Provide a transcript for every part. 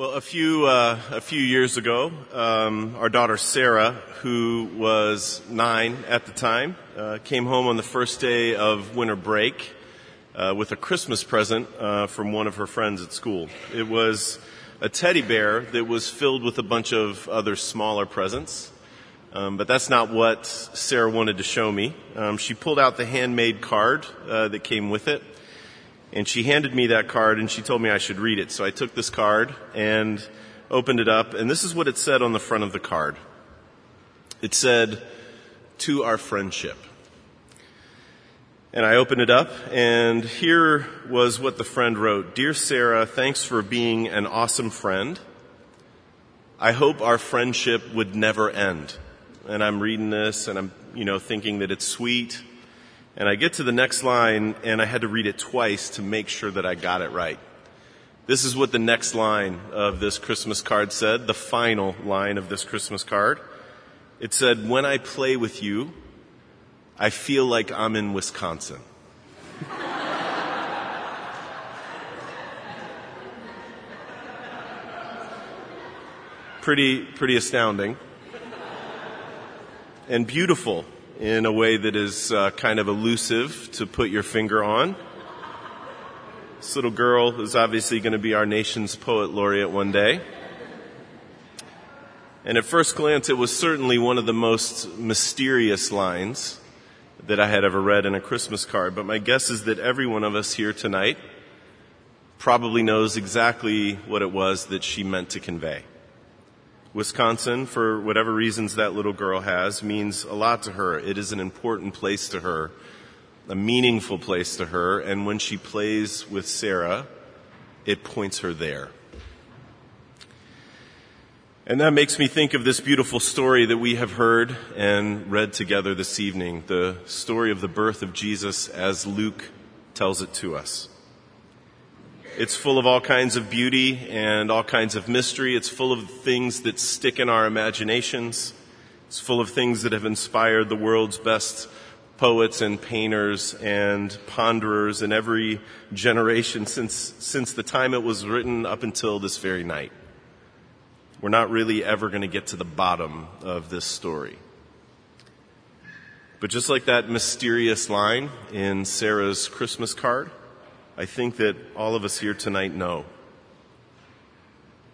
Well, a few uh, a few years ago, um, our daughter Sarah, who was nine at the time, uh, came home on the first day of winter break uh, with a Christmas present uh, from one of her friends at school. It was a teddy bear that was filled with a bunch of other smaller presents. Um, but that's not what Sarah wanted to show me. Um, she pulled out the handmade card uh, that came with it and she handed me that card and she told me I should read it. So I took this card and opened it up and this is what it said on the front of the card. It said, to our friendship. And I opened it up and here was what the friend wrote. Dear Sarah, thanks for being an awesome friend. I hope our friendship would never end. And I'm reading this and I'm, you know, thinking that it's sweet and I get to the next line and I had to read it twice to make sure that I got it right. This is what the next line of this Christmas card said, the final line of this Christmas card. It said, when I play with you, I feel like I'm in Wisconsin. pretty, pretty astounding. And beautiful in a way that is uh, kind of elusive to put your finger on. This little girl is obviously going to be our nation's poet laureate one day. And at first glance, it was certainly one of the most mysterious lines that I had ever read in a Christmas card. But my guess is that every one of us here tonight probably knows exactly what it was that she meant to convey. Wisconsin, for whatever reasons that little girl has, means a lot to her. It is an important place to her, a meaningful place to her, and when she plays with Sarah, it points her there. And that makes me think of this beautiful story that we have heard and read together this evening, the story of the birth of Jesus as Luke tells it to us. It's full of all kinds of beauty and all kinds of mystery. It's full of things that stick in our imaginations. It's full of things that have inspired the world's best poets and painters and ponderers in every generation since, since the time it was written up until this very night. We're not really ever going to get to the bottom of this story. But just like that mysterious line in Sarah's Christmas card, I think that all of us here tonight know.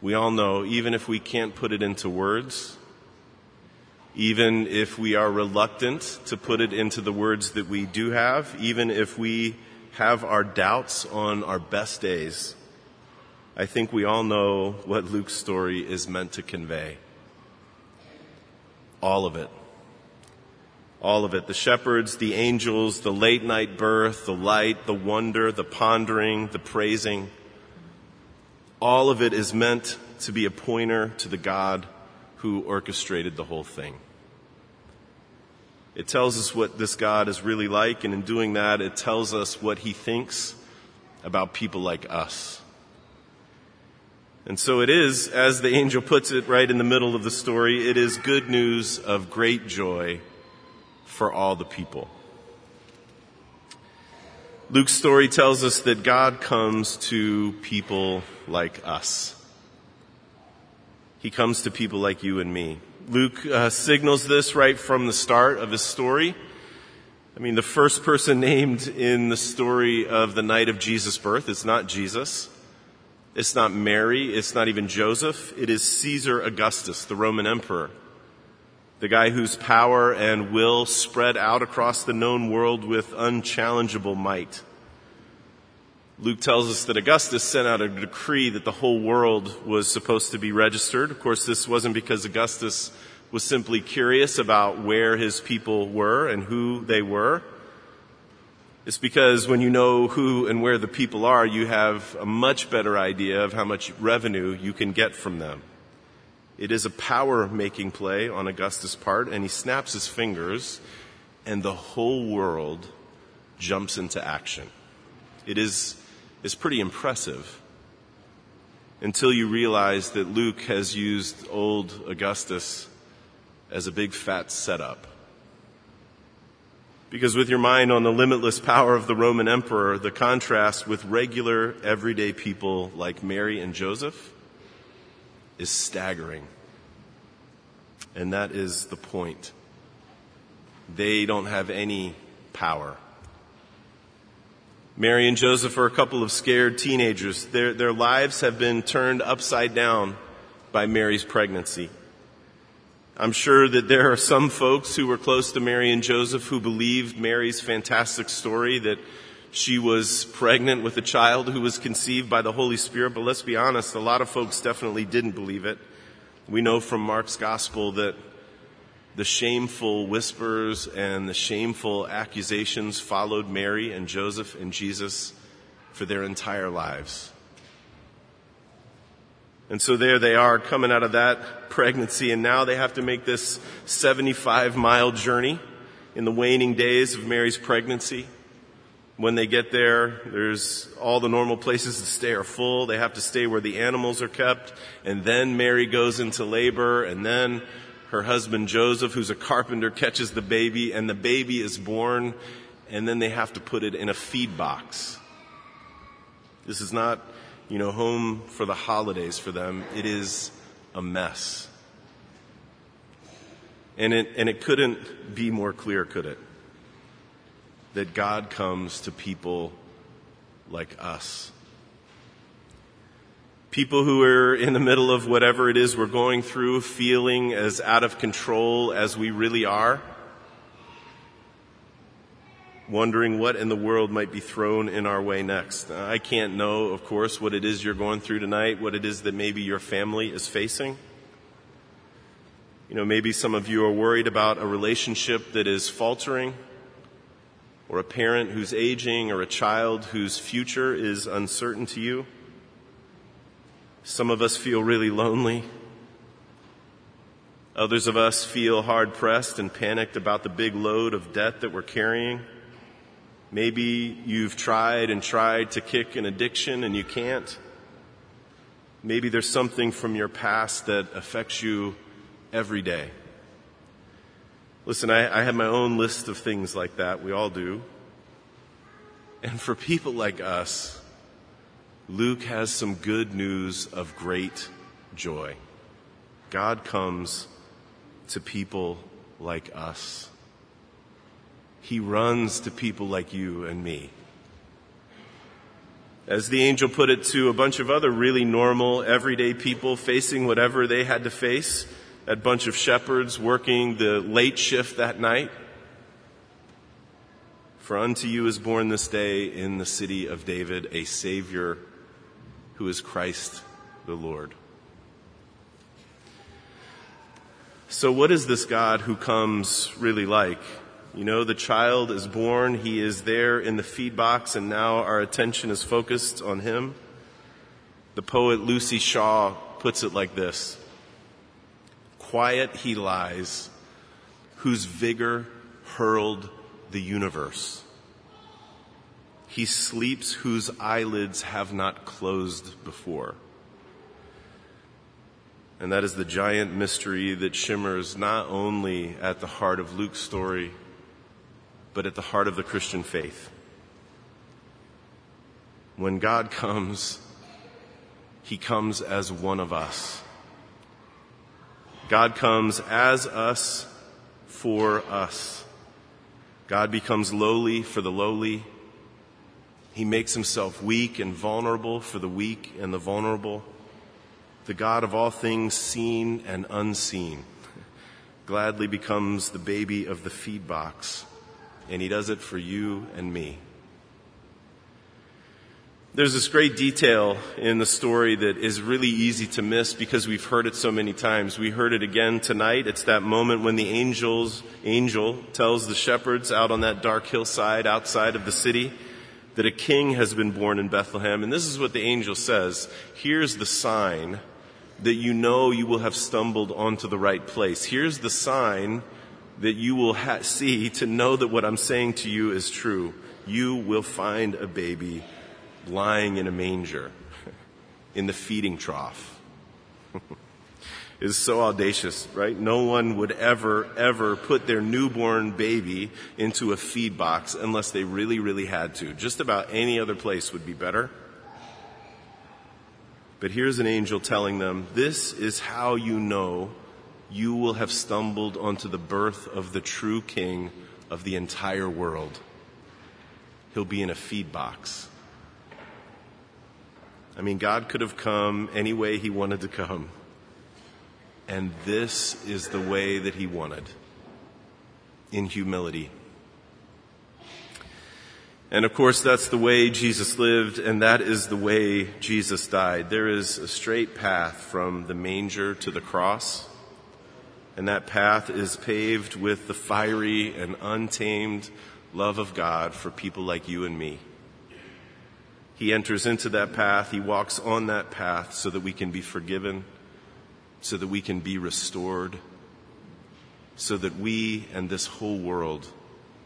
We all know, even if we can't put it into words, even if we are reluctant to put it into the words that we do have, even if we have our doubts on our best days, I think we all know what Luke's story is meant to convey. All of it. All of it. The shepherds, the angels, the late night birth, the light, the wonder, the pondering, the praising. All of it is meant to be a pointer to the God who orchestrated the whole thing. It tells us what this God is really like, and in doing that, it tells us what he thinks about people like us. And so it is, as the angel puts it right in the middle of the story, it is good news of great joy for all the people. Luke's story tells us that God comes to people like us. He comes to people like you and me. Luke uh, signals this right from the start of his story. I mean, the first person named in the story of the night of Jesus' birth is not Jesus. It's not Mary. It's not even Joseph. It is Caesar Augustus, the Roman emperor the guy whose power and will spread out across the known world with unchallengeable might. Luke tells us that Augustus sent out a decree that the whole world was supposed to be registered. Of course, this wasn't because Augustus was simply curious about where his people were and who they were. It's because when you know who and where the people are, you have a much better idea of how much revenue you can get from them. It is a power making play on Augustus' part, and he snaps his fingers, and the whole world jumps into action. It is, is pretty impressive until you realize that Luke has used old Augustus as a big fat setup. Because with your mind on the limitless power of the Roman emperor, the contrast with regular everyday people like Mary and Joseph is staggering. And that is the point. They don't have any power. Mary and Joseph are a couple of scared teenagers. Their, their lives have been turned upside down by Mary's pregnancy. I'm sure that there are some folks who were close to Mary and Joseph who believed Mary's fantastic story that she was pregnant with a child who was conceived by the Holy Spirit, but let's be honest, a lot of folks definitely didn't believe it. We know from Mark's gospel that the shameful whispers and the shameful accusations followed Mary and Joseph and Jesus for their entire lives. And so there they are coming out of that pregnancy and now they have to make this 75 mile journey in the waning days of Mary's pregnancy. When they get there, there's all the normal places to stay are full. They have to stay where the animals are kept. And then Mary goes into labor and then her husband Joseph, who's a carpenter, catches the baby and the baby is born and then they have to put it in a feed box. This is not you know, home for the holidays for them, it is a mess. And it, and it couldn't be more clear, could it? That God comes to people like us. People who are in the middle of whatever it is we're going through, feeling as out of control as we really are wondering what in the world might be thrown in our way next. I can't know, of course, what it is you're going through tonight, what it is that maybe your family is facing. You know, maybe some of you are worried about a relationship that is faltering, or a parent who's aging, or a child whose future is uncertain to you. Some of us feel really lonely. Others of us feel hard pressed and panicked about the big load of debt that we're carrying. Maybe you've tried and tried to kick an addiction and you can't. Maybe there's something from your past that affects you every day. Listen, I, I have my own list of things like that. We all do. And for people like us, Luke has some good news of great joy. God comes to people like us. He runs to people like you and me. As the angel put it to a bunch of other really normal, everyday people facing whatever they had to face, that bunch of shepherds working the late shift that night. For unto you is born this day in the city of David a Savior who is Christ the Lord. So, what is this God who comes really like? You know, the child is born, he is there in the feed box, and now our attention is focused on him. The poet Luci Shaw puts it like this Quiet he lies, whose vigor hurled the universe. He sleeps whose eyelids have not closed before. And that is the giant mystery that shimmers not only at the heart of Luke's story, but at the heart of the Christian faith. When God comes, He comes as one of us. God comes as us for us. God becomes lowly for the lowly. He makes himself weak and vulnerable for the weak and the vulnerable. The God of all things seen and unseen gladly becomes the baby of the feed box and He does it for you and me. There's this great detail in the story that is really easy to miss because we've heard it so many times. We heard it again tonight. It's that moment when the angels, angel tells the shepherds out on that dark hillside outside of the city that a king has been born in Bethlehem. And this is what the angel says. Here's the sign that you know you will have stumbled onto the right place. Here's the sign that you will ha- see to know that what I'm saying to you is true. You will find a baby lying in a manger in the feeding trough. is so audacious, right? No one would ever, ever put their newborn baby into a feed box unless they really, really had to. Just about any other place would be better. But here's an angel telling them, This is how you know you will have stumbled onto the birth of the true king of the entire world. He'll be in a feed box. I mean, God could have come any way he wanted to come. And this is the way that he wanted in humility. And of course, that's the way Jesus lived, and that is the way Jesus died. There is a straight path from the manger to the cross, and that path is paved with the fiery and untamed love of God for people like you and me. He enters into that path, he walks on that path so that we can be forgiven, so that we can be restored, so that we and this whole world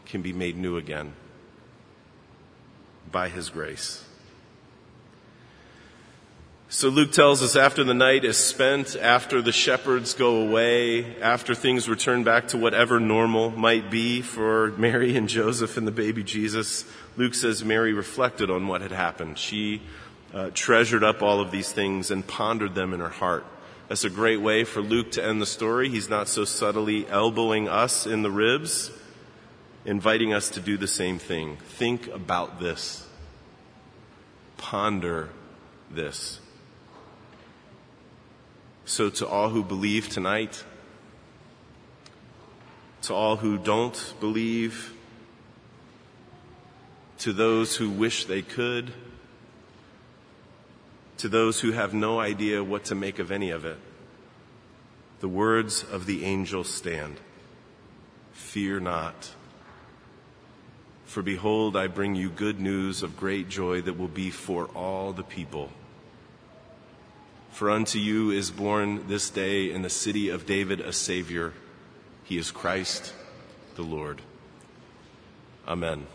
can be made new again by his grace. So Luke tells us after the night is spent, after the shepherds go away, after things return back to whatever normal might be for Mary and Joseph and the baby Jesus, Luke says Mary reflected on what had happened. She uh, treasured up all of these things and pondered them in her heart. That's a great way for Luke to end the story. He's not so subtly elbowing us in the ribs inviting us to do the same thing. Think about this. Ponder this. So, to all who believe tonight, to all who don't believe, to those who wish they could, to those who have no idea what to make of any of it, the words of the angel stand Fear not. For behold, I bring you good news of great joy that will be for all the people. For unto you is born this day in the city of David a Savior. He is Christ the Lord. Amen.